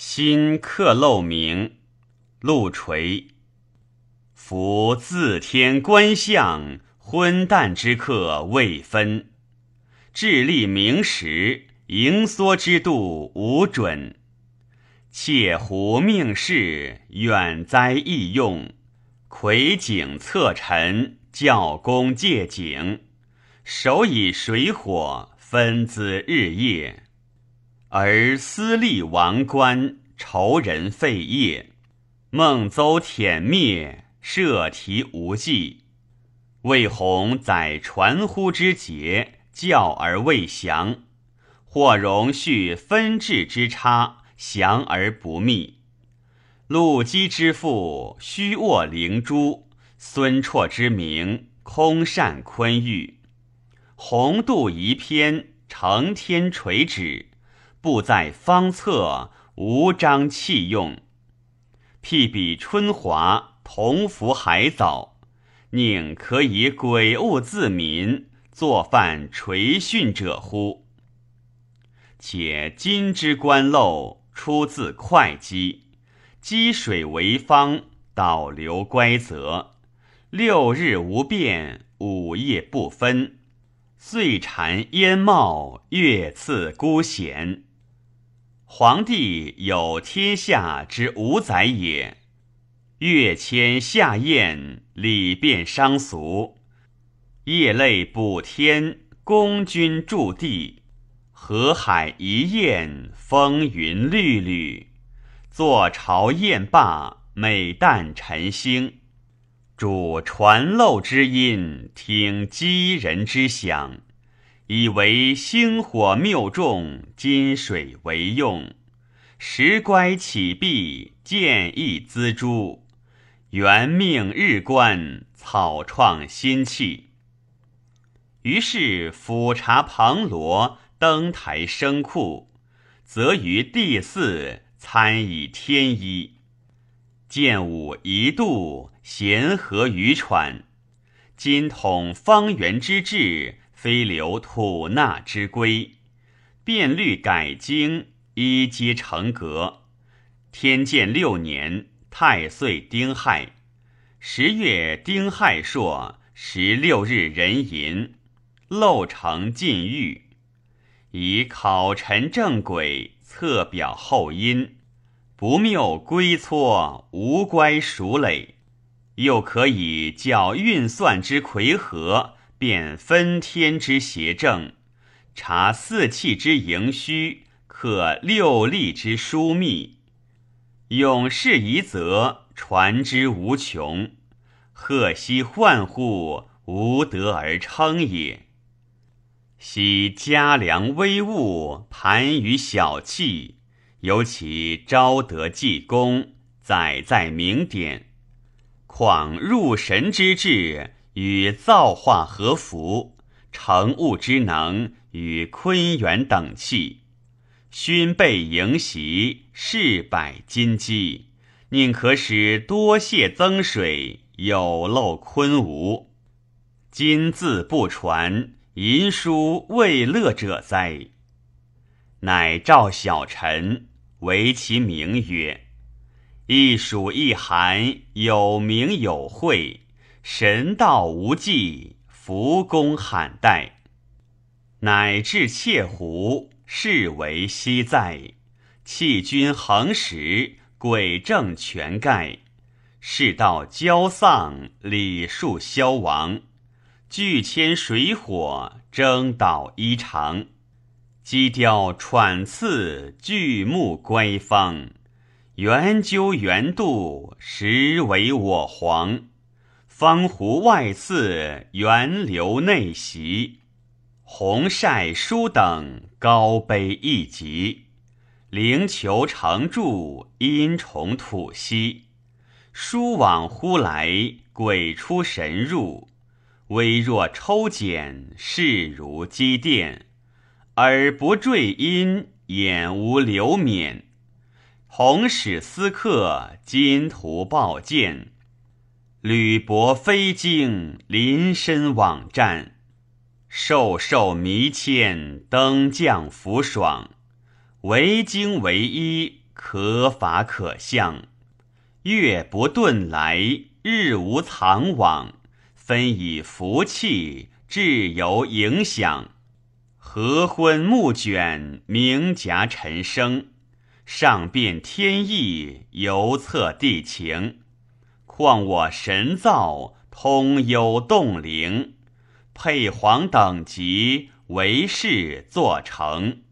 新客漏明，陆垂。夫自天观象，昏淡之刻未分。智力明时，盈缩之度无准。切胡命事，远哉易用。魁景侧陈，教公借景。手以水火，分资日夜。而私利王冠，仇人废业，孟邹舔灭，社题无忌。魏弘载传呼之节，教而未详；或容续分治之差，降而不密。陆机之父，虚卧灵珠；孙绰之名，空善昆玉。鸿度遗篇，承天垂旨。布在方策，无章弃用。譬比春华，同服海藻，宁可以鬼物自民，作犯垂训者乎？且今之官漏，出自会稽，积水为方，导流乖则，六日无变，五夜不分，岁蝉烟冒，月次孤闲。皇帝有天下之五载也，月迁夏宴，礼变商俗，夜泪补天，公君驻地，河海一宴，风云律律，坐朝宴罢，美旦晨星，主传漏之音，听击人之响。以为星火谬众，金水为用，时乖起弊，见异资诸，元命日官，草创新气。于是俯察旁罗，登台升库，则于第四参以天一，见武一度，咸和于喘，今统方圆之志。非留吐纳之规，变律改经，一皆成格。天监六年，太岁丁亥，十月丁亥朔，十六日壬寅，漏成禁欲，以考辰正轨，测表后因，不谬归错，无乖属累，又可以较运算之魁合。辨分天之邪正，察四气之盈虚，克六力之疏密，永世夷则传之无穷。贺兮患乎，无德而称也。昔嘉良微物，盘于小器，尤其昭德济公，载在名典，况入神之志。与造化合符，成物之能与坤元等气，勋备迎袭，事百金鸡，宁可使多谢增水，有漏坤无？今字不传，淫书未乐者哉？乃召小臣，为其名曰：一蜀一寒，有名有讳。神道无际，福公罕待，乃至切胡，视为希在。弃君横时，鬼正全盖。世道交丧，礼数消亡。巨千水火，争导衣裳。鸡雕喘刺，巨木乖方。圆究圆度，实为我皇。方湖外次，源流内袭，红晒书等高卑异极，灵球成柱，阴虫吐息，书往忽来，鬼出神入，微若抽茧，势如击电，耳不坠音，眼无流冕，红使司客，金图报剑。履薄飞经，临身往战；瘦瘦弥谦，登降服爽。为经为衣，可法可象。月不遁来，日无藏往，分以福气，至有影响。合昏暮卷，明夹尘生，上辨天意，犹测地情。况我神造，通幽洞灵，配皇等级，为事作成。